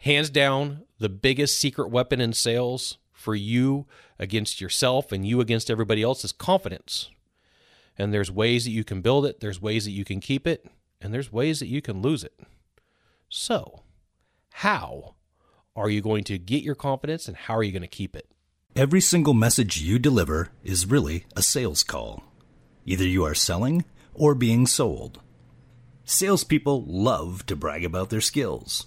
hands down, the biggest secret weapon in sales for you against yourself and you against everybody else is confidence. And there's ways that you can build it, there's ways that you can keep it, and there's ways that you can lose it. So, how are you going to get your confidence and how are you going to keep it? Every single message you deliver is really a sales call. Either you are selling or being sold. Salespeople love to brag about their skills.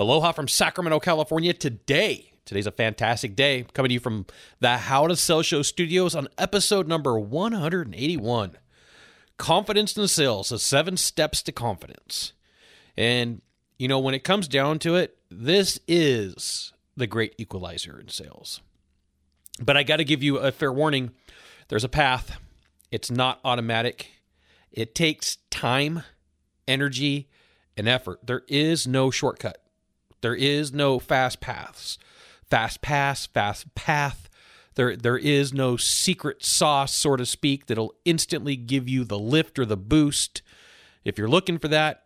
Aloha from Sacramento, California. Today, today's a fantastic day. Coming to you from the How to Sell Show studios on episode number 181. Confidence in sales, the seven steps to confidence. And, you know, when it comes down to it, this is the great equalizer in sales. But I got to give you a fair warning there's a path, it's not automatic, it takes time, energy, and effort. There is no shortcut. There is no fast paths, fast pass, fast path. There, there is no secret sauce, so to speak, that'll instantly give you the lift or the boost. If you're looking for that,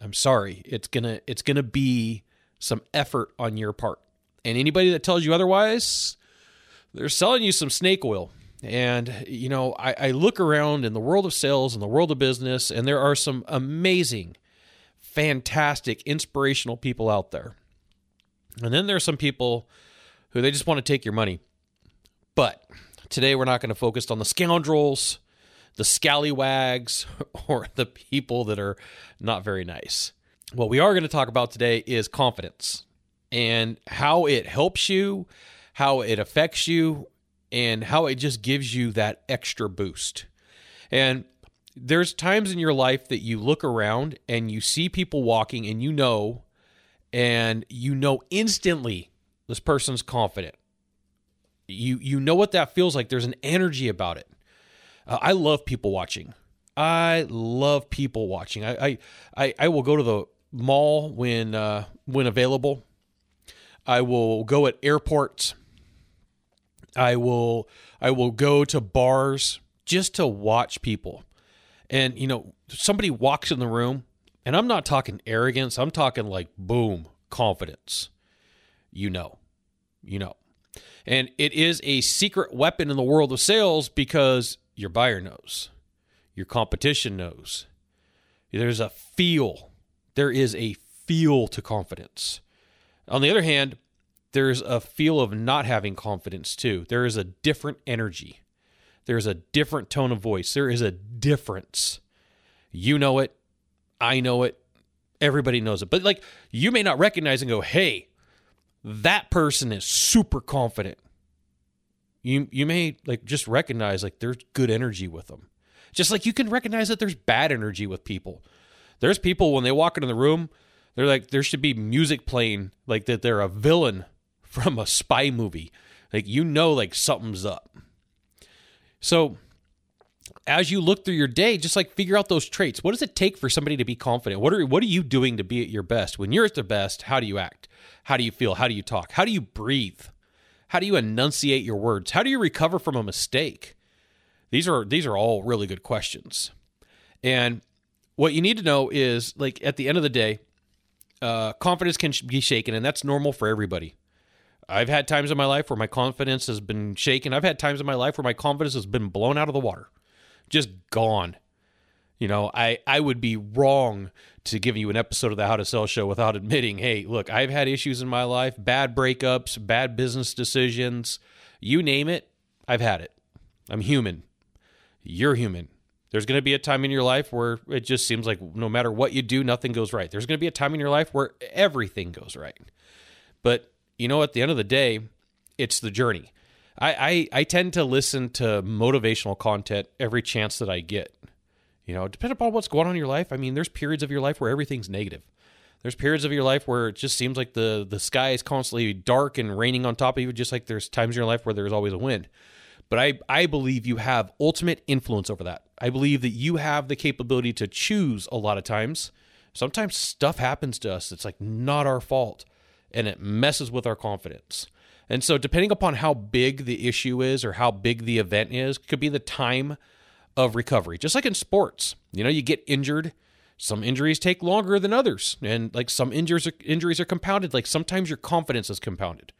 I'm sorry. It's gonna, it's gonna be some effort on your part. And anybody that tells you otherwise, they're selling you some snake oil. And, you know, I, I, look around in the world of sales and the world of business, and there are some amazing fantastic, inspirational people out there. And then there's some people who they just want to take your money. But today we're not going to focus on the scoundrels, the scallywags, or the people that are not very nice. What we are going to talk about today is confidence and how it helps you, how it affects you, and how it just gives you that extra boost. And there's times in your life that you look around and you see people walking and you know and you know instantly this person's confident. You you know what that feels like. There's an energy about it. Uh, i love people watching. I love people watching. I i i, I will go to the mall when uh, when available. I will go at airports. I will i will go to bars just to watch people and, you know, somebody walks in the room, and I'm not talking arrogance, I'm talking like boom, confidence. You know, you know. And it is a secret weapon in the world of sales because your buyer knows, your competition knows. There's a feel, there is a feel to confidence. On the other hand, there's a feel of not having confidence too. There is a different energy. There's a different tone of voice. There is a difference. You know it. I know it. Everybody knows it. But like you may not recognize and go, "Hey, that person is super confident." You you may like just recognize like there's good energy with them. Just like you can recognize that there's bad energy with people. There's people when they walk into the room, they're like there should be music playing like that they're a villain from a spy movie. Like you know like something's up. So as you look through your day, just like figure out those traits. What does it take for somebody to be confident? What are what are you doing to be at your best? When you're at the best, how do you act? How do you feel? How do you talk? How do you breathe? How do you enunciate your words? How do you recover from a mistake? These are these are all really good questions. And what you need to know is like at the end of the day, uh, confidence can be shaken, and that's normal for everybody. I've had times in my life where my confidence has been shaken. I've had times in my life where my confidence has been blown out of the water, just gone. You know, I, I would be wrong to give you an episode of the How to Sell show without admitting, hey, look, I've had issues in my life, bad breakups, bad business decisions, you name it, I've had it. I'm human. You're human. There's going to be a time in your life where it just seems like no matter what you do, nothing goes right. There's going to be a time in your life where everything goes right. But you know, at the end of the day, it's the journey. I, I, I tend to listen to motivational content every chance that I get. You know, depending upon what's going on in your life. I mean, there's periods of your life where everything's negative. There's periods of your life where it just seems like the the sky is constantly dark and raining on top of you, just like there's times in your life where there's always a wind. But I, I believe you have ultimate influence over that. I believe that you have the capability to choose a lot of times. Sometimes stuff happens to us It's like not our fault and it messes with our confidence. And so, depending upon how big the issue is or how big the event is, could be the time of recovery. Just like in sports, you know, you get injured. Some injuries take longer than others, and like some injuries are, injuries are compounded. Like sometimes your confidence is compounded.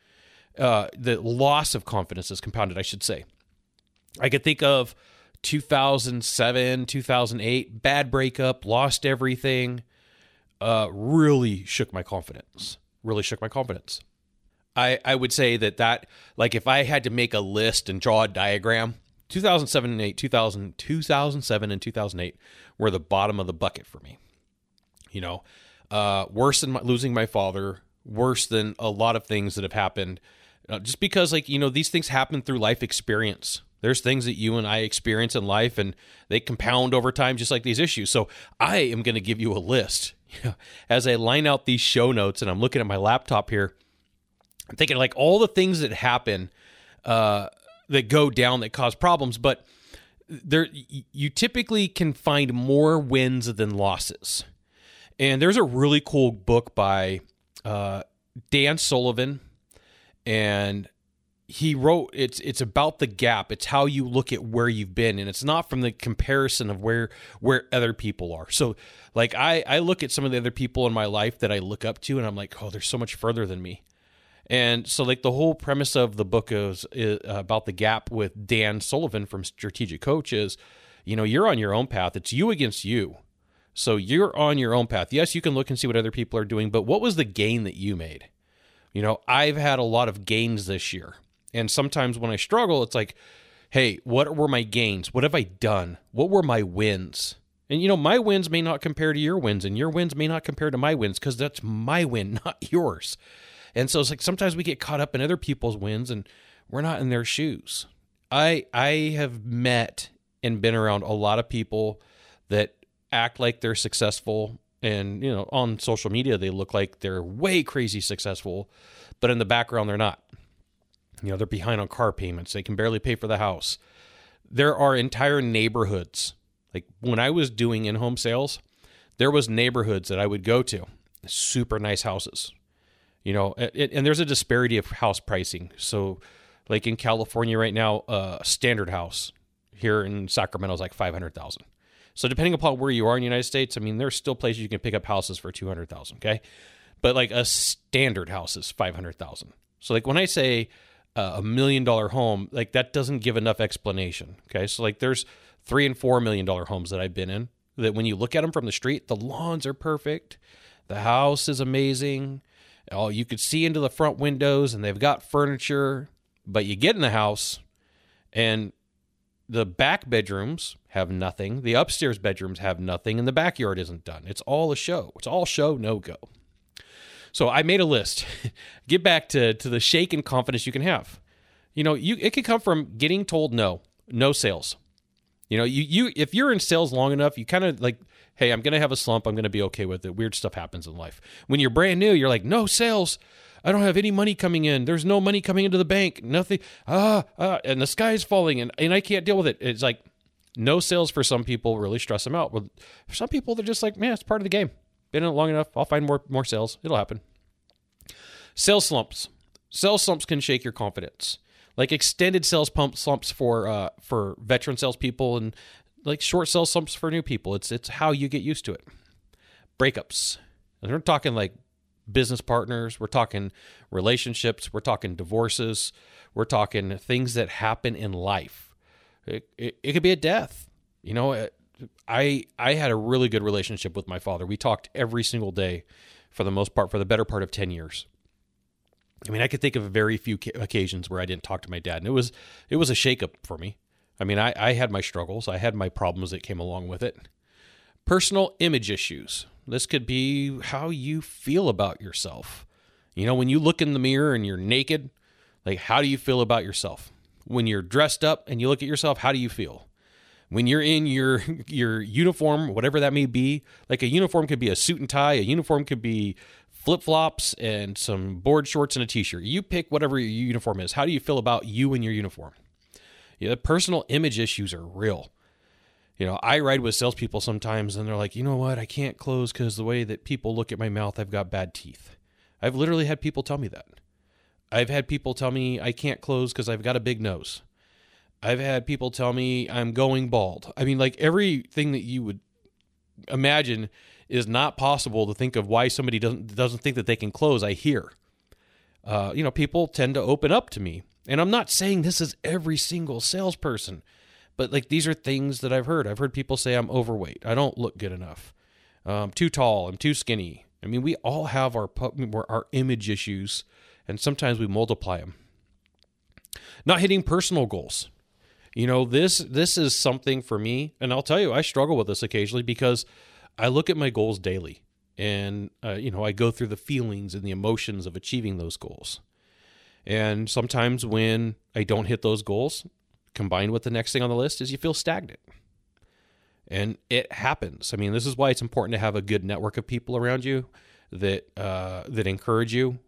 Uh, the loss of confidence is compounded, I should say. I could think of 2007, 2008, bad breakup, lost everything. Uh, really shook my confidence. Really shook my confidence. I, I would say that that like if I had to make a list and draw a diagram, 2007 and 8, 2000, 2007 and 2008 were the bottom of the bucket for me. You know, uh, worse than my, losing my father, worse than a lot of things that have happened. Uh, just because, like, you know, these things happen through life experience. There's things that you and I experience in life and they compound over time, just like these issues. So I am going to give you a list. As I line out these show notes and I'm looking at my laptop here, I'm thinking like all the things that happen uh, that go down that cause problems, but there you typically can find more wins than losses. And there's a really cool book by uh, Dan Sullivan, and he wrote it's it's about the gap. It's how you look at where you've been, and it's not from the comparison of where where other people are. So, like I I look at some of the other people in my life that I look up to, and I'm like, oh, they're so much further than me. And so, like, the whole premise of the book is, is about the gap with Dan Sullivan from Strategic Coach is, you know, you're on your own path. It's you against you. So you're on your own path. Yes, you can look and see what other people are doing, but what was the gain that you made? You know, I've had a lot of gains this year. And sometimes when I struggle, it's like, hey, what were my gains? What have I done? What were my wins? And you know, my wins may not compare to your wins, and your wins may not compare to my wins because that's my win, not yours. And so it's like sometimes we get caught up in other people's wins and we're not in their shoes. I I have met and been around a lot of people that act like they're successful and you know on social media they look like they're way crazy successful but in the background they're not you know they're behind on car payments. They can barely pay for the house. There are entire neighborhoods. Like when i was doing in-home sales there was neighborhoods that i would go to. Super nice houses. You know and there's a disparity of house pricing. So like in california right now a standard house here in sacramento is like 500000 so depending upon where you are in the united states i mean there's still places you can pick up houses for 200000 okay? But like a standard house is 500000 so like when i say uh, a million dollar home like that doesn't give enough explanation okay so like there's three and four million dollar homes that i've been in that when you look at them from the street the lawns are perfect the house is amazing Oh, you could see into the front windows and they've got furniture, but you get in the house and the back bedrooms have nothing, the upstairs bedrooms have nothing, and the backyard isn't done. It's all a show. It's all show, no go. So I made a list. Get back to, to the shake and confidence you can have. You know, you it could come from getting told no, no sales. You know, you you if you're in sales long enough, you kind of like hey, I'm to have a slump. I'm to be okay with it. Weird stuff happens in life. When you're brand new, you're like, no sales. I don't have any money coming in. There's no money coming into the bank. Nothing. Ah, ah and the sky's falling, and, and I can't deal with it. It's like no sales for some people really stress them out. But for some people, they're just like, man, it's part of the game. Been in it long enough. I'll find more more sales. It'll happen. Sales slumps. Sales slumps can shake your confidence. Like extended sales pump slumps for uh, for veteran salespeople and like short sales slumps for new people. It's it's how you get used to it. Breakups. And we're talking like business partners, we're talking relationships, we're talking divorces, we're talking things that happen in life. It, it, it could be a death. You know, I I had a really good relationship with my father. We talked every single day for the most part for the better part of 10 years. I mean, I could think of very few occasions where I didn't talk to my dad, and it was it was a shakeup for me. I mean, I, I had my struggles, I had my problems that came along with it. Personal image issues. This could be how you feel about yourself. You know, when you look in the mirror and you're naked, like, how do you feel about yourself? When you're dressed up and you look at yourself, how do you feel? When you're in your your uniform, whatever that may be, like a uniform could be a suit and tie, a uniform could be flip flops and some board shorts and a t shirt. You pick whatever your uniform is. How do you feel about you and your uniform? Yeah, personal image issues are real. You know, I ride with salespeople sometimes and they're like, you know what, I can't close because the way that people look at my mouth, I've got bad teeth. I've literally had people tell me that. I've had people tell me I can't close because I've got a big nose. I've had people tell me I'm going bald. I mean, like everything that you would imagine is not possible to think of why somebody doesn't doesn't think that they can close. I hear, uh, you know, people tend to open up to me, and I'm not saying this is every single salesperson, but like these are things that I've heard. I've heard people say I'm overweight, I don't look good enough, I'm too tall, I'm too skinny. I mean, we all have our our image issues, and sometimes we multiply them. Not hitting personal goals. You know, this this is something for me, and I'll tell you, I struggle with this occasionally because I look at my goals daily, and uh, you know, I go through the feelings and the emotions of achieving those goals. And sometimes when I don't hit those goals, combined with the next thing on the list, is you feel stagnant. And it happens. I mean, this is why it's important to have a good network of people around you that uh, that encourage you,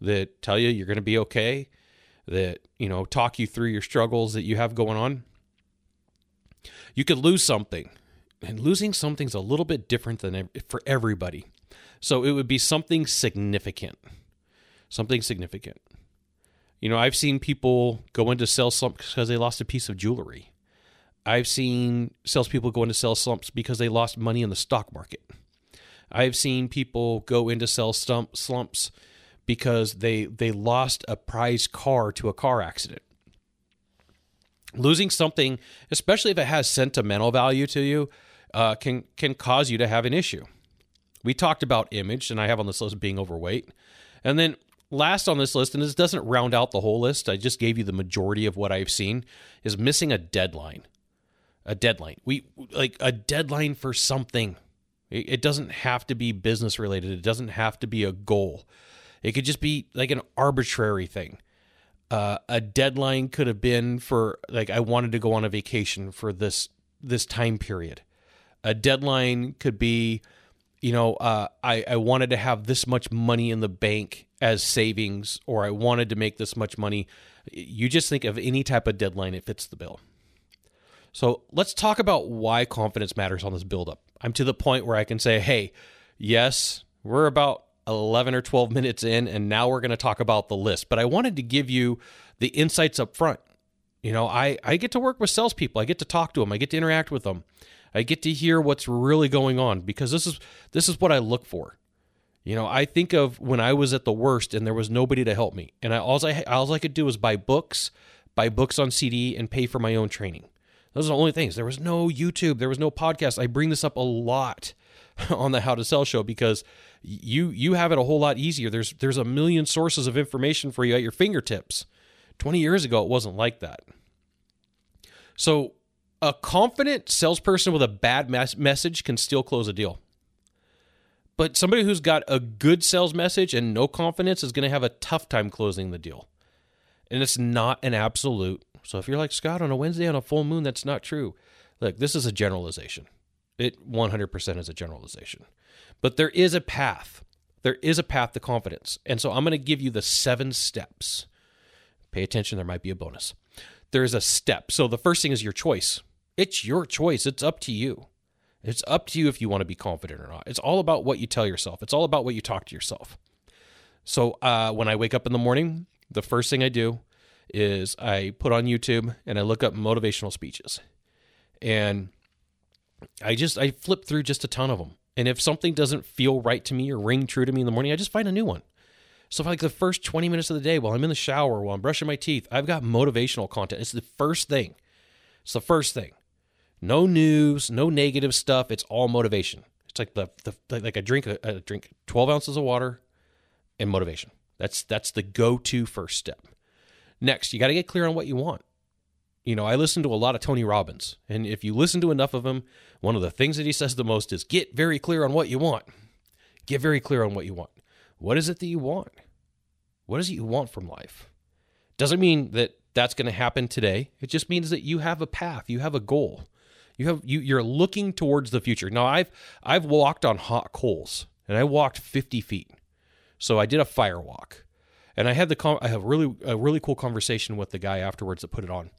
that tell you you're going to be okay, that you know talk you through your struggles that you have going on. You could lose something, and losing something's a little bit different than for everybody. So it would be something significant, something significant. You know, I've seen people go into sell slumps because they lost a piece of jewelry. I've seen salespeople go into sell slumps because they lost money in the stock market. I've seen people go into sell slump, slumps because they they lost a prized car to a car accident. Losing something, especially if it has sentimental value to you, uh, can can cause you to have an issue. We talked about image, and I have on this list being overweight, and then last on this list, and this doesn't round out the whole list. I just gave you the majority of what I've seen is missing a deadline. A deadline. We like a deadline for something. It doesn't have to be business related. It doesn't have to be a goal. It could just be like an arbitrary thing. Uh, a deadline could have been for like I wanted to go on a vacation for this this time period. A deadline could be, you know, uh, I I wanted to have this much money in the bank as savings, or I wanted to make this much money. You just think of any type of deadline, it fits the bill. So let's talk about why confidence matters on this buildup. I'm to the point where I can say, hey, yes, we're about 11 or 12 minutes in, and now we're going to talk about the list. But I wanted to give you the insights up front. You know, I, I get to work with salespeople. I get to talk to them. I get to interact with them. I get to hear what's really going on because this is this is what I look for. You know, I think of when I was at the worst and there was nobody to help me, and I, all I all I could do was buy books, buy books on CD, and pay for my own training. Those are the only things. There was no YouTube, there was no podcast. I bring this up a lot on the How to Sell show because you you have it a whole lot easier. There's there's a million sources of information for you at your fingertips. 20 years ago it wasn't like that. So a confident salesperson with a bad mes- message can still close a deal. But somebody who's got a good sales message and no confidence is going to have a tough time closing the deal. And it's not an absolute. So if you're like Scott on a Wednesday on a full moon, that's not true. Look, this is a generalization. It 100% is a generalization. But there is a path. There is a path to confidence. And so I'm going to give you the seven steps. Pay attention, there might be a bonus. There's a step. So the first thing is your choice. It's your choice. It's up to you. It's up to you if you want to be confident or not. It's all about what you tell yourself. It's all about what you talk to yourself. So uh, when I wake up in the morning, the first thing I do is I put on YouTube and I look up motivational speeches. And I just I flip through just a ton of them. And if something doesn't feel right to me or ring true to me in the morning, I just find a new one. So, like the first 20 minutes of the day while I'm in the shower, while I'm brushing my teeth, I've got motivational content. It's the first thing. It's the first thing. No news, no negative stuff. It's all motivation. It's like the, the like a drink a, a drink 12 ounces of water and motivation. That's that's the go-to first step. Next, you got to get clear on what you want. You know, I listen to a lot of Tony Robbins, and if you listen to enough of him, one of the things that he says the most is get very clear on what you want. Get very clear on what you want. What is it that you want? What is it you want from life? Doesn't mean that that's going to happen today. It just means that you have a path, you have a goal. You have you you're looking towards the future. Now I've I've walked on hot coals and I walked 50 feet. So I did a fire walk. And I had the I have really a really cool conversation with the guy afterwards that put it on.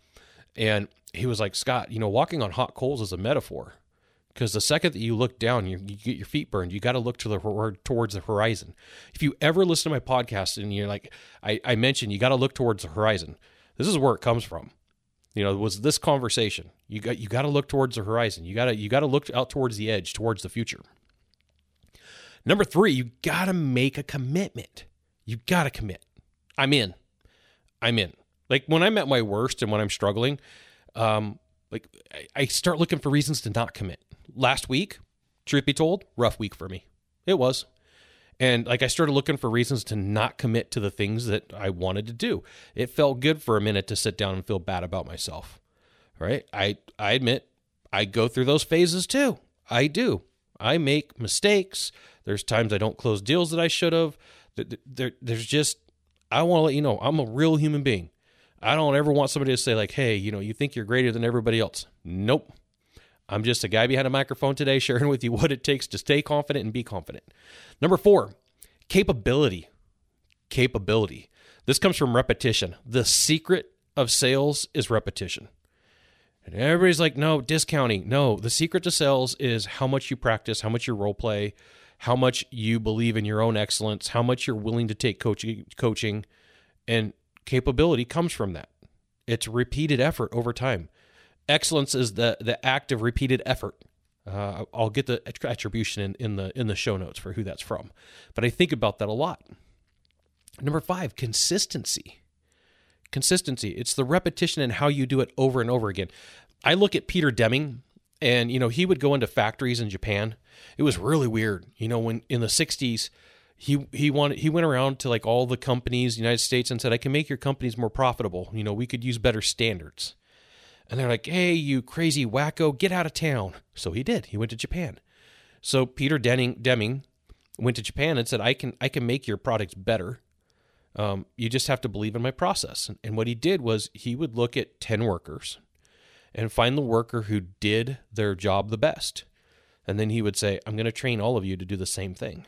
And he was like, "Scott, you know, walking on hot coals is a metaphor." Because the second that you look down, you, you get your feet burned. You got to look to the towards the horizon. If you ever listen to my podcast and you're like, I, I mentioned you got to look towards the horizon. This is where it comes from. You know, was this conversation? You got you got to look towards the horizon. You got to you got to look out towards the edge, towards the future. Number three, you got to make a commitment. You got to commit. I'm in. I'm in. Like when I'm at my worst and when I'm struggling, um, like I, I start looking for reasons to not commit. Last week, truth be told, rough week for me. It was. And like I started looking for reasons to not commit to the things that I wanted to do. It felt good for a minute to sit down and feel bad about myself. Right? I I admit I go through those phases too. I do. I make mistakes. There's times I don't close deals that I should have. There, there's just, I want to let you know, I'm a real human being. I don't ever want somebody to say, like, hey, you know, you think you're greater than everybody else. Nope. I'm just a guy behind a microphone today sharing with you what it takes to stay confident and be confident. Number four, capability. Capability. This comes from repetition. The secret of sales is repetition. And everybody's like, no, discounting. No, the secret to sales is how much you practice, how much you role play, how much you believe in your own excellence, how much you're willing to take coaching, coaching, and capability comes from that. It's repeated effort over time. Excellence is the the act of repeated effort. Uh, I'll get the attribution in, in the in the show notes for who that's from, but I think about that a lot. Number five, consistency. Consistency. It's the repetition and how you do it over and over again. I look at Peter Deming, and you know he would go into factories in Japan it was really weird. You know, when in the 60s, he he wanted he went around to like all the companies the United States and said I can make your companies more profitable. You know, we could use better standards. And they're like, "Hey, you crazy wacko, get out of town." So he did. He went to Japan. So Peter Denning, Deming went to Japan and said, "I can I can make your products better. Um, you just have to believe in my process." And, and what he did was he would look at ten workers and find the worker who did their job the best. And then he would say, I'm going to train all of you to do the same thing.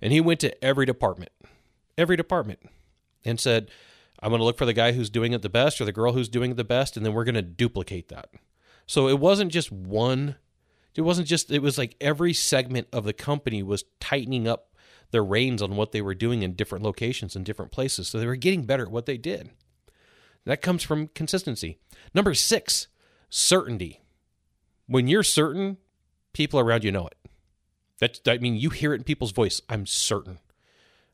And he went to every department, every department, and said, I'm going to look for the guy who's doing it the best or the girl who's doing it the best, and then we're going to duplicate that. So it wasn't just one, it wasn't just, it was like every segment of the company was tightening up their reins on what they were doing in different locations and different places. So they were getting better at what they did. That comes from consistency. Number six, certainty. When you're certain, people around you know it. That I mean, you hear it in people's voice. I'm certain.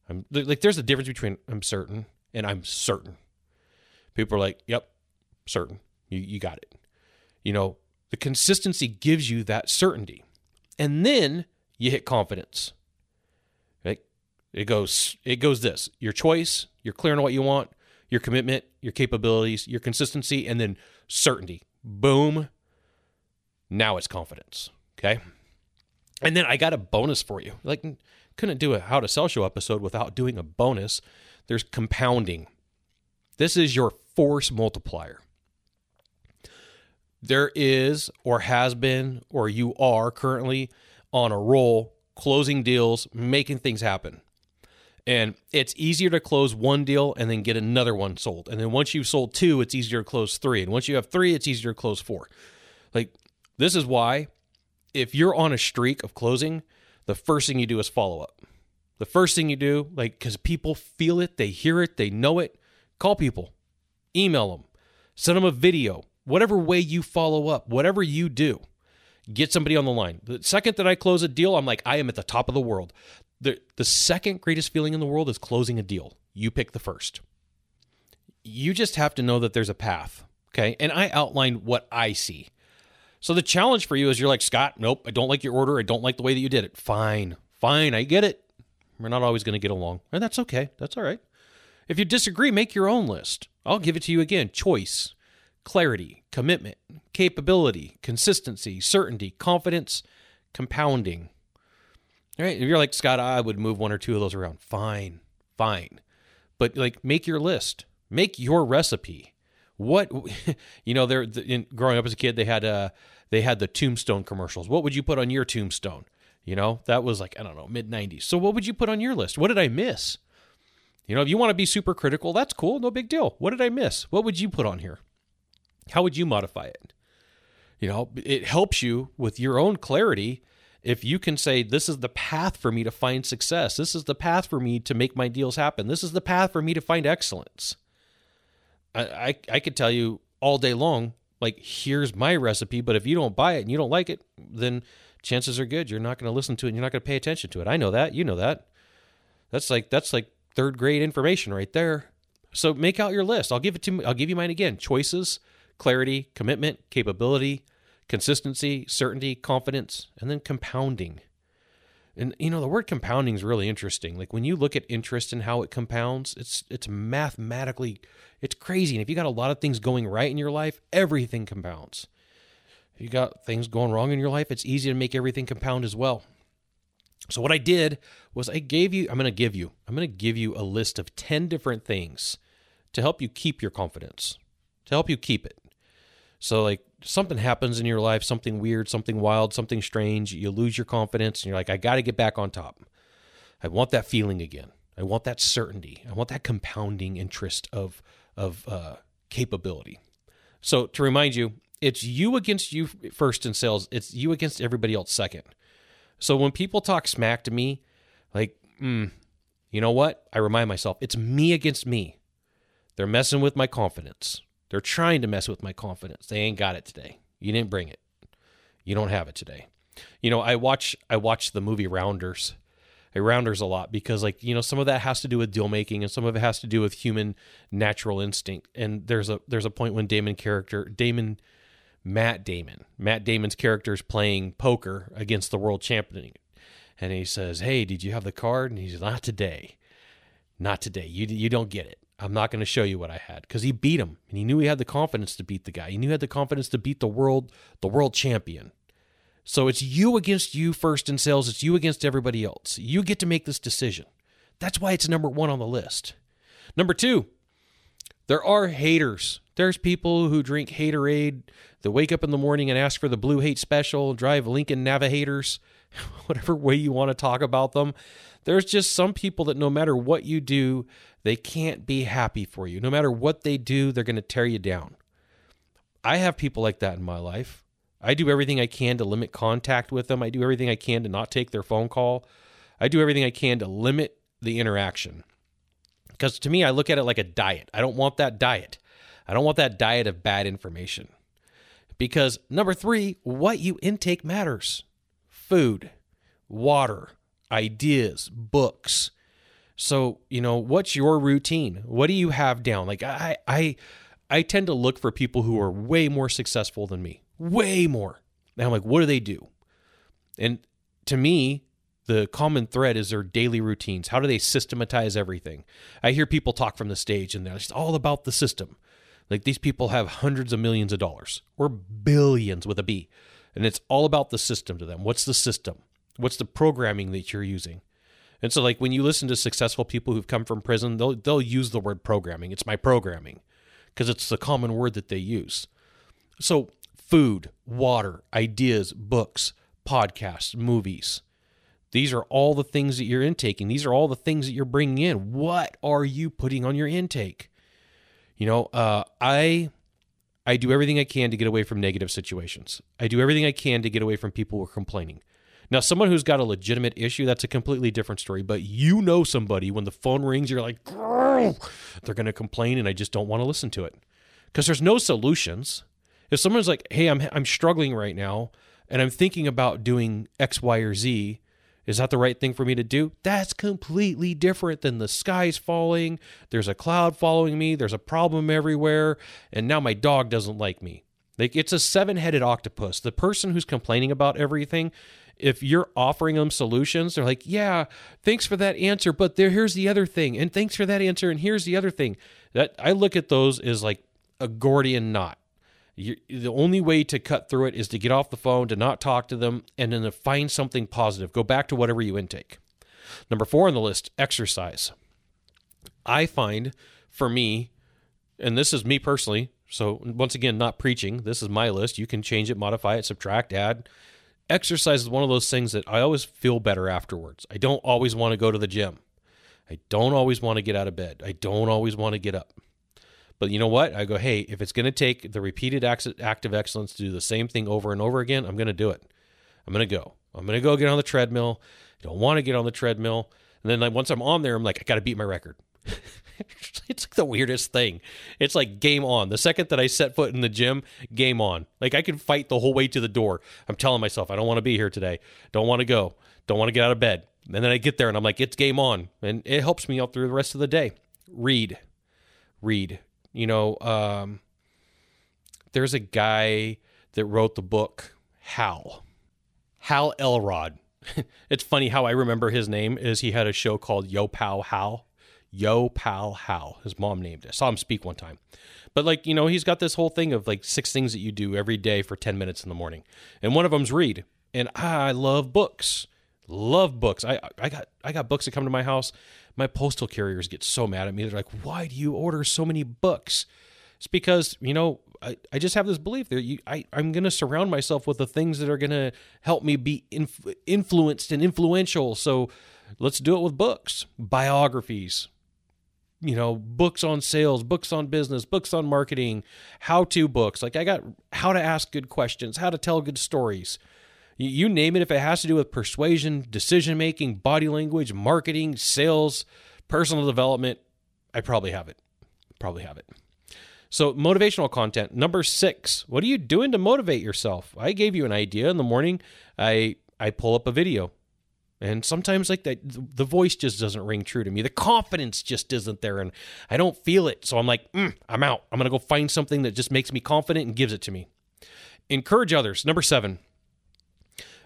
I'm like, there's a difference between I'm certain and I'm certain. People are like, "Yep, certain. You you got it." You know, the consistency gives you that certainty, and then you hit confidence. Right? It goes it goes this: your choice, you're clear on what you want, your commitment, your capabilities, your consistency, and then certainty. Boom. Now it's confidence. Okay. And then I got a bonus for you. Like, couldn't do a how to sell show episode without doing a bonus. There's compounding. This is your force multiplier. There is, or has been, or you are currently on a roll, closing deals, making things happen. And it's easier to close one deal and then get another one sold. And then once you've sold two, it's easier to close three. And once you have three, it's easier to close four. Like, this is why if you're on a streak of closing, the first thing you do is follow up. The first thing you do, like, because people feel it, they hear it, they know it, call people, email them, send them a video, whatever way you follow up, whatever you do, get somebody on the line. The second that I close a deal, I'm like, I am at the top of the world. The, the second greatest feeling in the world is closing a deal. You pick the first. You just have to know that there's a path. Okay. And I outlined what I see. So the challenge for you is you're like, Scott, nope, I don't like your order. I don't like the way that you did it. Fine, fine, I get it. We're not always going to get along. And that's okay. That's all right. If you disagree, make your own list. I'll give it to you again choice, clarity, commitment, capability, consistency, certainty, confidence, compounding. All right. If you're like, Scott, I would move one or two of those around. Fine, fine. But like, make your list, make your recipe what you know they're in, growing up as a kid they had a they had the tombstone commercials. What would you put on your tombstone? You know, that was like, I don't know, mid 90s. So what would you put on your list? What did I miss? You know, if you want to be super critical, that's cool. No big deal. What did I miss? What would you put on here? How would you modify it? You know, it helps you with your own clarity if you can say, This is the path for me to find success. This is the path for me to make my deals happen. This is the path for me to find excellence. I, I, I could tell you all day long, like, here's my recipe, but if you don't buy it and you don't like it, then chances are good you're not going to listen to it and you're not going to pay attention to it. I know that. You know that. That's like that's like third grade information right there. So make out your list. I'll give it to I'll give you mine again. Choices, clarity, commitment, capability, consistency, certainty, confidence, and then compounding. And you know the word compounding is really interesting. Like when you look at interest and how it compounds, it's it's mathematically it's crazy. And if you got a lot of things going right in your life, everything compounds. If you got things going wrong in your life, it's easy to make everything compound as well. So what I did was I gave you I'm going to give you I'm going to give you a list of 10 different things to help you keep your confidence. To help you keep it. So like something happens in your life, something weird, something wild, something strange, you lose your confidence and you're like I got to get back on top. I want that feeling again. I want that certainty. I want that compounding interest of of uh, capability. So to remind you, it's you against you first in sales. It's you against everybody else second. So when people talk smack to me, like, mm, you know what? I remind myself, it's me against me. They're messing with my confidence. They're trying to mess with my confidence. They ain't got it today. You didn't bring it. You don't have it today. You know, I watch I watch the movie Rounders. I Rounders a lot because like, you know, some of that has to do with deal making and some of it has to do with human natural instinct. And there's a there's a point when Damon character Damon Matt Damon. Matt Damon's character is playing poker against the world champion. And he says, Hey, did you have the card? And he says, Not today. Not today. You, you don't get it. I'm not going to show you what I had because he beat him and he knew he had the confidence to beat the guy. He knew he had the confidence to beat the world, the world champion. So it's you against you first in sales. It's you against everybody else. You get to make this decision. That's why it's number one on the list. Number two, there are haters. There's people who drink haterade, that wake up in the morning and ask for the blue hate special, drive Lincoln Navigators, whatever way you want to talk about them. There's just some people that no matter what you do, they can't be happy for you. No matter what they do, they're going to tear you down. I have people like that in my life. I do everything I can to limit contact with them. I do everything I can to not take their phone call. I do everything I can to limit the interaction. Because to me, I look at it like a diet. I don't want that diet. I don't want that diet of bad information. Because number three, what you intake matters food, water, ideas, books. So, you know, what's your routine? What do you have down? Like I I I tend to look for people who are way more successful than me. Way more. And I'm like, what do they do? And to me, the common thread is their daily routines. How do they systematize everything? I hear people talk from the stage and they're just all about the system. Like these people have hundreds of millions of dollars or billions with a B. And it's all about the system to them. What's the system? What's the programming that you're using? And so like when you listen to successful people who've come from prison, they'll they'll use the word programming. It's my programming because it's the common word that they use. So food, water, ideas, books, podcasts, movies. These are all the things that you're intaking. These are all the things that you're bringing in. What are you putting on your intake? You know, uh, I I do everything I can to get away from negative situations. I do everything I can to get away from people who are complaining. Now, someone who's got a legitimate issue, that's a completely different story. But you know somebody when the phone rings, you're like, they're going to complain, and I just don't want to listen to it because there's no solutions. If someone's like, hey, I'm I'm struggling right now, and I'm thinking about doing X, Y, or Z, is that the right thing for me to do? That's completely different than the sky's falling. There's a cloud following me. There's a problem everywhere. And now my dog doesn't like me. Like it's a seven headed octopus. The person who's complaining about everything, if you're offering them solutions, they're like, yeah, thanks for that answer. But there, here's the other thing. And thanks for that answer. And here's the other thing. That I look at those as like a Gordian knot. You, the only way to cut through it is to get off the phone, to not talk to them, and then to find something positive. Go back to whatever you intake. Number four on the list exercise. I find for me, and this is me personally, So, once again, not preaching. This is my list. You can change it, modify it, subtract, add. Exercise is one of those things that I always feel better afterwards. I don't always want to go to the gym. I don't always want to get out of bed. I don't always want to get up. But you know what? I go, hey, if it's going to take the repeated act of excellence to do the same thing over and over again, I'm going to do it. I'm going to go. I'm going to go get on the treadmill. I don't want to get on the treadmill. And then like, once I'm on there, I'm like, I got to beat my record. it's like the weirdest thing. It's like game on. The second that I set foot in the gym, game on. Like I can fight the whole way to the door. I'm telling myself, I don't want to be here today. Don't want to go. Don't want to get out of bed. And then I get there and I'm like, it's game on. And it helps me out through the rest of the day. Read. Read. You know, um, there's a guy that wrote the book Hal. Hal Elrod. it's funny how I remember his name is he had a show called Yo Pal Hal. Yo Pal Hal. His mom named it. I saw him speak one time. But like, you know, he's got this whole thing of like six things that you do every day for 10 minutes in the morning. And one of them's read. And I love books. Love books. I I got I got books that come to my house. My postal carriers get so mad at me. They're like, "Why do you order so many books?" It's because, you know, I, I just have this belief that you, I, I'm going to surround myself with the things that are going to help me be inf- influenced and influential. So let's do it with books, biographies, you know, books on sales, books on business, books on marketing, how to books. Like I got how to ask good questions, how to tell good stories. You name it, if it has to do with persuasion, decision making, body language, marketing, sales, personal development, I probably have it. Probably have it. So, motivational content. Number six, what are you doing to motivate yourself? I gave you an idea in the morning. I I pull up a video. And sometimes like that the voice just doesn't ring true to me. The confidence just isn't there and I don't feel it. So I'm like, mm, I'm out. I'm going to go find something that just makes me confident and gives it to me. Encourage others. Number 7.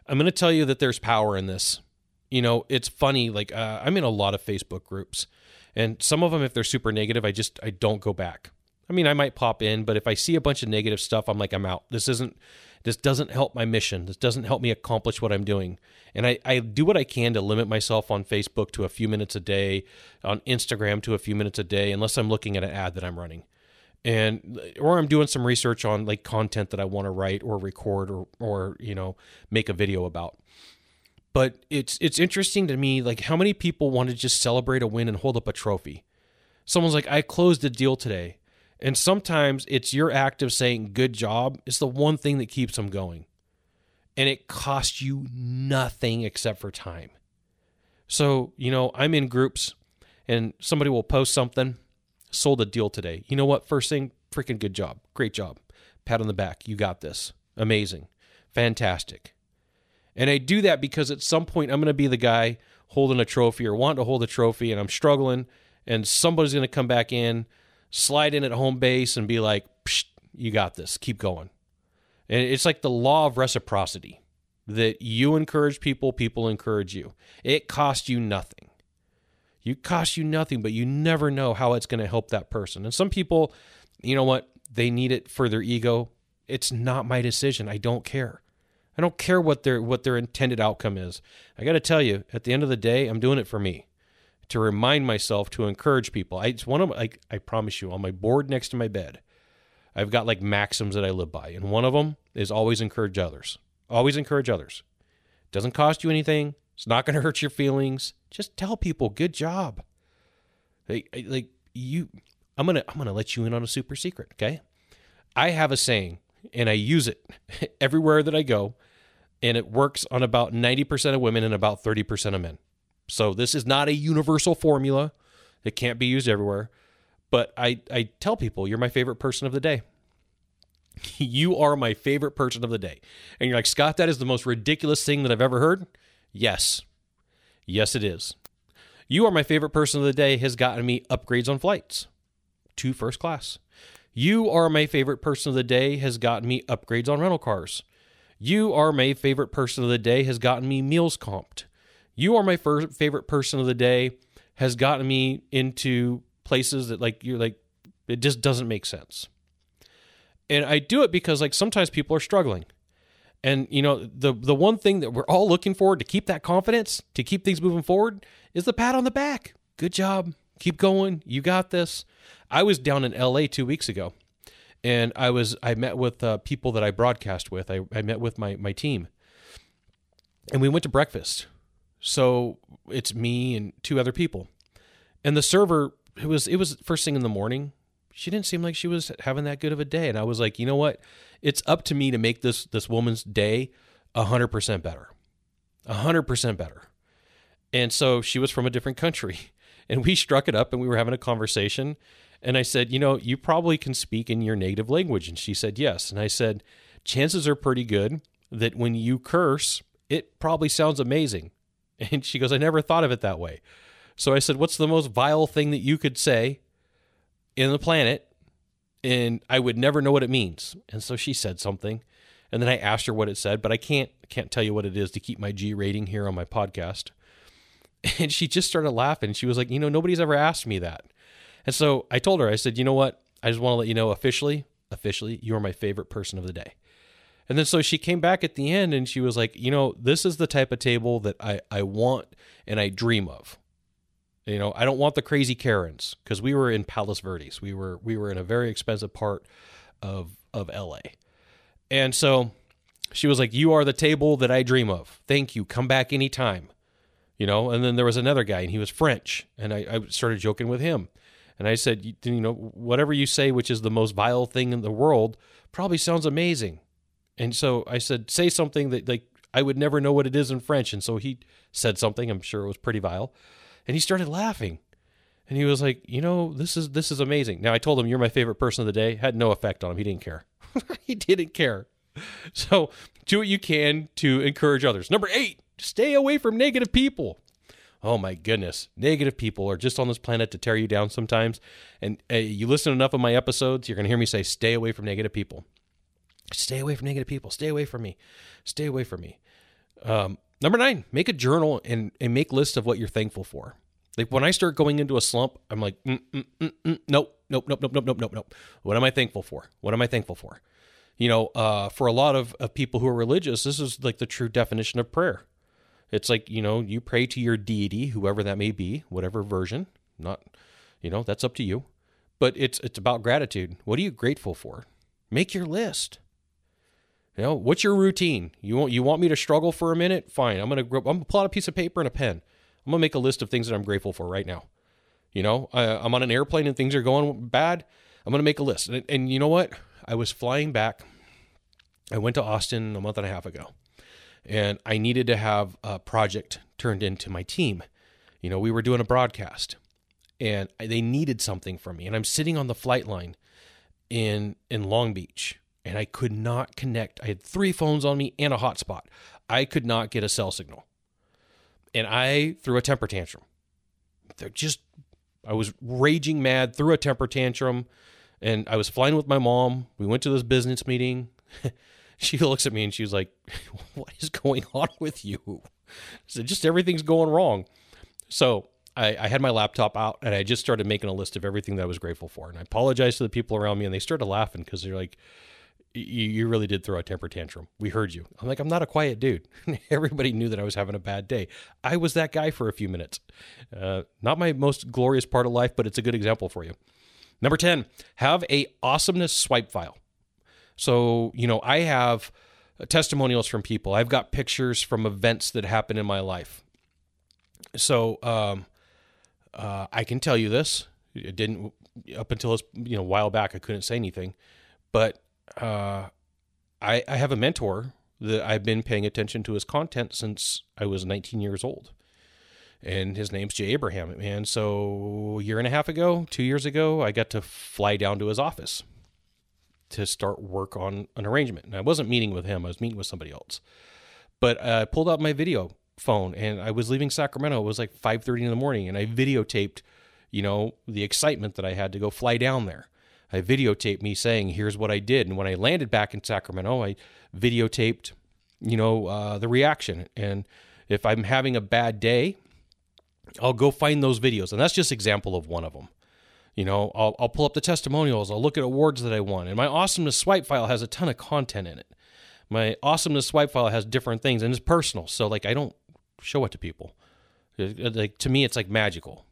I'm going to tell you that there's power in this. You know, it's funny like uh, I'm in a lot of Facebook groups and some of them if they're super negative, I just I don't go back. I mean, I might pop in, but if I see a bunch of negative stuff, I'm like, I'm out. This isn't, this doesn't help my mission. This doesn't help me accomplish what I'm doing. And I, I do what I can to limit myself on Facebook to a few minutes a day, on Instagram to a few minutes a day, unless I'm looking at an ad that I'm running. And or I'm doing some research on like content that I want to write or record or or you know make a video about. But it's it's interesting to me like how many people want to just celebrate a win and hold up a trophy. Someone's like, I closed a deal today. And sometimes it's your act of saying good job is the one thing that keeps them going. And it costs you nothing except for time. So, you know, I'm in groups and somebody will post something, sold a deal today. You know what? First thing, freaking good job. Great job. Pat on the back. You got this. Amazing. Fantastic. And I do that because at some point I'm going to be the guy holding a trophy or wanting to hold a trophy and I'm struggling and somebody's going to come back in slide in at home base and be like, you got this, keep going. And it's like the law of reciprocity that you encourage people, people encourage you. It costs you nothing. You cost you nothing, but you never know how it's going to help that person. And some people, you know what, they need it for their ego. It's not my decision. I don't care. I don't care what their what their intended outcome is. I got to tell you, at the end of the day, I'm doing it for me to remind myself to encourage people. I, it's one of like I promise you on my board next to my bed, I've got like maxims that I live by, and one of them is always encourage others. Always encourage others. Doesn't cost you anything. It's not going to hurt your feelings. Just tell people, good job. Like, like you, I'm gonna I'm gonna let you in on a super secret. Okay, I have a saying, and I use it everywhere that I go, and it works on about ninety percent of women and about thirty percent of men. So this is not a universal formula. It can't be used everywhere. But I, I tell people, you're my favorite person of the day. you are my favorite person of the day. And you're like, Scott, that is the most ridiculous thing that I've ever heard. Yes. Yes, it is. You are my favorite person of the day has gotten me upgrades on flights to first class. You are my favorite person of the day has gotten me upgrades on rental cars. You are my favorite person of the day has gotten me meals comped. You are my first favorite person of the day has gotten me into places that like you're like it just doesn't make sense. And I do it because like sometimes people are struggling. And you know, the the one thing that we're all looking for to keep that confidence, to keep things moving forward is the pat on the back. Good job. Keep going. You got this. I was down in LA 2 weeks ago. and I was I met with uh, people that I broadcast with. I, I met with my my team, and we went to breakfast. So it's me and two other people, and the server it was it was first thing in the morning. She didn't seem like she was having that good of a day, and I was like, you know what? It's up to me to make this this woman's day hundred percent better, hundred percent better. And so she was from a different country, and we struck it up, and we were having a conversation and I said, You know, you probably can speak in your native language. And she said, Yes. And I said, Chances are pretty good that when you curse, it probably sounds amazing. And she goes, I never thought of it that way. So I said, What's the most vile thing that you could say in the planet? And I would never know what it means. And so she said something. And then I asked her what it said, but I can't can't tell you what it is to keep my G rating here on my podcast. And she just started laughing. She was like, you know, nobody's ever asked me that. And so I told her, I said, you know what? I just want to let you know officially, officially, you are my favorite person of the day. And then so she came back at the end and she was like, you know, this is the type of table that I, I want and I dream of. You know, I don't want the crazy Karens because we were in Palos Verdes. We were we were in a very expensive part of of LA. And so she was like, You are the table that I dream of. Thank you. Come back anytime. You know, and then there was another guy and he was French. And I, I started joking with him. And I said, you know, whatever you say, which is the most vile thing in the world, probably sounds amazing. And so I said, say something that like I would never know what it is in French. And so he said something. I'm sure it was pretty vile, and he started laughing. And he was like, you know, this is this is amazing. Now I told him you're my favorite person of the day. Had no effect on him. He didn't care. he didn't care. So do what you can to encourage others. Number eight, stay away from negative people oh my goodness, negative people are just on this planet to tear you down sometimes. And uh, you listen enough of my episodes, you're going to hear me say, stay away from negative people. Stay away from negative people. Stay away from me. Stay away from me. Um, number nine, make a journal and, and make lists of what you're thankful for. Like when I start going into a slump, I'm like, mm, mm, mm, mm, nope, nope, nope, nope, nope, nope, nope, nope. What am I thankful for? What am I thankful for? You know, uh, for a lot of, of people who are religious, this is like the true definition of prayer. It's like, you know, you pray to your deity, whoever that may be, whatever version, not, you know, that's up to you. But it's it's about gratitude. What are you grateful for? Make your list. You know, what's your routine? You want you want me to struggle for a minute? Fine. I'm gonna I'm gonna pull out a piece of paper and a pen. I'm gonna make a list of things that I'm grateful for right now. You know, I, I'm on an airplane and things are going bad. I'm gonna make a list. And, and you know what? I was flying back. I went to Austin a month and a half ago and I needed to have a project turned into my team. You know, we were doing a broadcast and they needed something from me. And I'm sitting on the flight line in in Long Beach and I could not connect. I had three phones on me and a hotspot. I could not get a cell signal. And I threw a temper tantrum. They're just I was raging mad, threw a temper tantrum, and I was flying with my mom. We went to this business meeting. she looks at me and she's like, What is going on with you? I said, Just everything's going wrong. So I, I, had my laptop out and I just started making a list of everything that I was grateful for. And I apologized to the people around me and they started laughing because they're like, you you really did throw a temper tantrum. We heard you. I'm like, I'm not a quiet dude. Everybody knew that I was having a bad day. I was that guy for a few minutes. Uh, not my most glorious part of life, but it's a good example for you. Number 10, have a awesomeness swipe file. So, you know, I have testimonials from people. I've got pictures from events that happened in my life. So, um, uh, I can tell you this. It didn't up until this, you know, a while back. I couldn't say anything, but uh, I, I have a mentor that I've been paying attention to his content since I was 19 years old, and his name's Jay Abraham. And so, a year and a half ago, two years ago, I got to fly down to his office to start work on an arrangement. And I wasn't meeting with him, I was meeting with somebody else. But I pulled out my video phone and I was leaving Sacramento. It was like 5:30 in the morning and I videotaped, you know, the excitement that I had to go fly down there. I videotaped me saying, "Here's what I did." And when I landed back in Sacramento, I videotaped, you know, uh, the reaction. And if I'm having a bad day, I'll go find those videos. And that's just example of one of them. You know, I'll, I'll pull up the testimonials, I'll look at awards that I won, and my awesomeness swipe file has a ton of content in it. My awesomeness swipe file has different things and it's personal, so like I don't show it to people. It, like to me, it's like magical.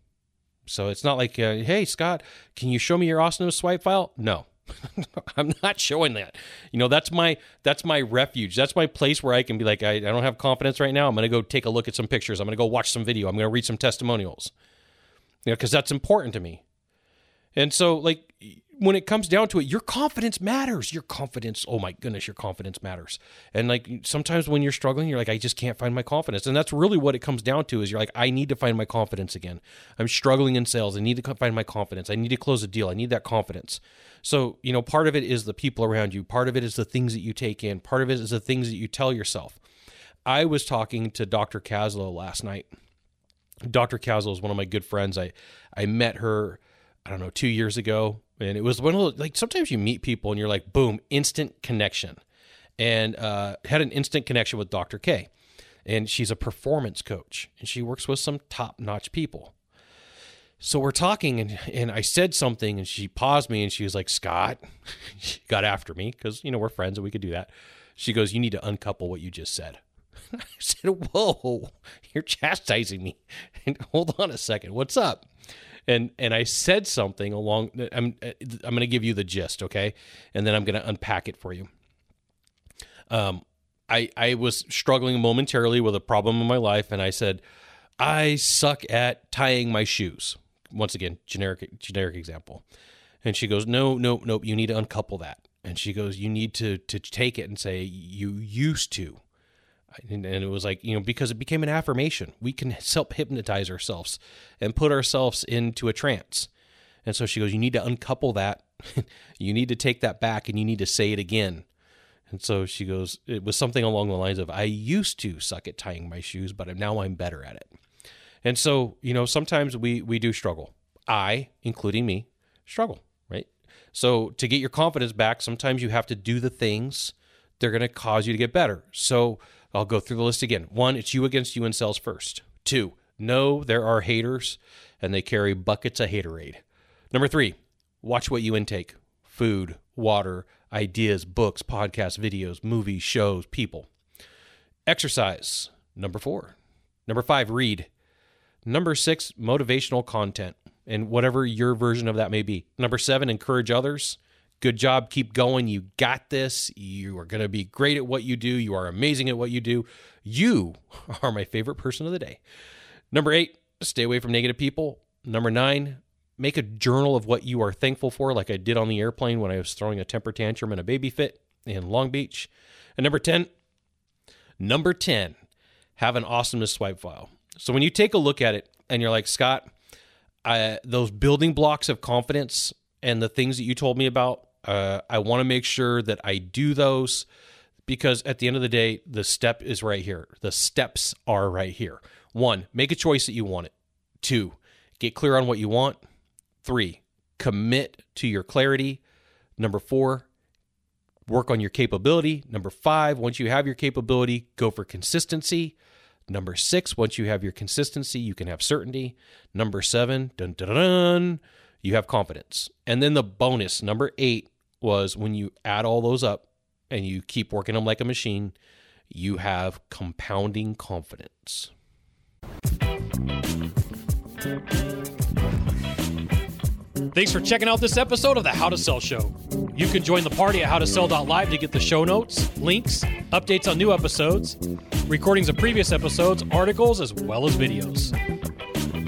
So it's not like, uh, hey Scott, can you show me your awesomeness swipe file? No, I'm not showing that. You know, that's my that's my refuge. That's my place where I can be like, I, I don't have confidence right now. I'm to go take a look at some pictures. I'm to go watch some video. I'm to read some testimonials. You know, because that's important to me. And so, like, when it comes down to it, your confidence matters. Your confidence, oh my goodness, your confidence matters. And like sometimes when you're struggling, you're like, I just can't find my confidence. And that's really what it comes down to is you're like, I need to find my confidence again. I'm struggling in sales. I need to find my confidence. I need to close a deal. I need that confidence. So, you know, part of it is the people around you, part of it is the things that you take in, part of it is the things that you tell yourself. I was talking to Dr. Caslow last night. Dr. Caslow is one of my good friends. I I met her, I don't know, two years ago and it was one of those like sometimes you meet people and you're like boom instant connection. And uh, had an instant connection with dr k. And she's a performance coach and she works with some top-notch people. So we're talking and, and i said something and she paused me and she was like scott she got after me because you know we're friends and we could do that. She goes you need to uncouple what you just said. I said whoa you're chastising me. And hold on a second what's up and and I said something along. I'm I'm going to give you the gist, okay, and then I'm going to unpack it for you. Um, I I was struggling momentarily with a problem in my life, and I said, I suck at tying my shoes. Once again, generic generic example. And she goes, No, no, no, you need to uncouple that. And she goes, You need to to take it and say, You used to and, and it was like you know because it became an affirmation. We can self hypnotize ourselves and put ourselves into a trance. And so she goes you need to uncouple that. You need to take that back and you need to say it again. And so she goes it was something along the lines of i used to suck at tying my shoes but now i'm better at it. And so you know sometimes we we do struggle. I including me struggle right? So to get your confidence back sometimes you have to do the things they're going to cause you to get better. So I'll go through the list again. One, it's you against you in sales first. Two, no, there are haters and they carry buckets of haterade. Number three, watch what you intake food, water, ideas, books, podcasts, videos, movies, shows, people. Exercise. Number four. Number five, read. Number six, motivational content and whatever your version of that may be. Number seven, encourage others. Good job. Keep going. You got this. You are going to be great at what you do. You are amazing at what you do. You are my favorite person of the day. Number eight, stay away from negative people. Number nine, make a journal of what you are thankful for, like I did on the airplane when I was throwing a temper tantrum and a baby fit in Long Beach. And number 10, number 10, have an awesomeness swipe file. So when you take a look at it and you're like, Scott, I, those building blocks of confidence and the things that you told me about, uh, I want to make sure that I do those because at the end of the day, the step is right here. The steps are right here. One, make a choice that you want it. Two, get clear on what you want. Three, commit to your clarity. Number four, work on your capability. Number five, once you have your capability, go for consistency. Number six, once you have your consistency, you can have certainty. Number seven, dun dun dun, you have confidence. And then the bonus, number eight, was when you add all those up and you keep working them like a machine, you have compounding confidence. Thanks for checking out this episode of the How to Sell Show. You can join the party at howtosell.live to get the show notes, links, updates on new episodes, recordings of previous episodes, articles, as well as videos.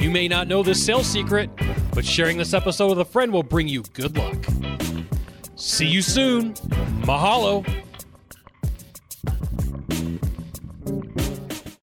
You may not know this sales secret, but sharing this episode with a friend will bring you good luck. See you soon. Mahalo.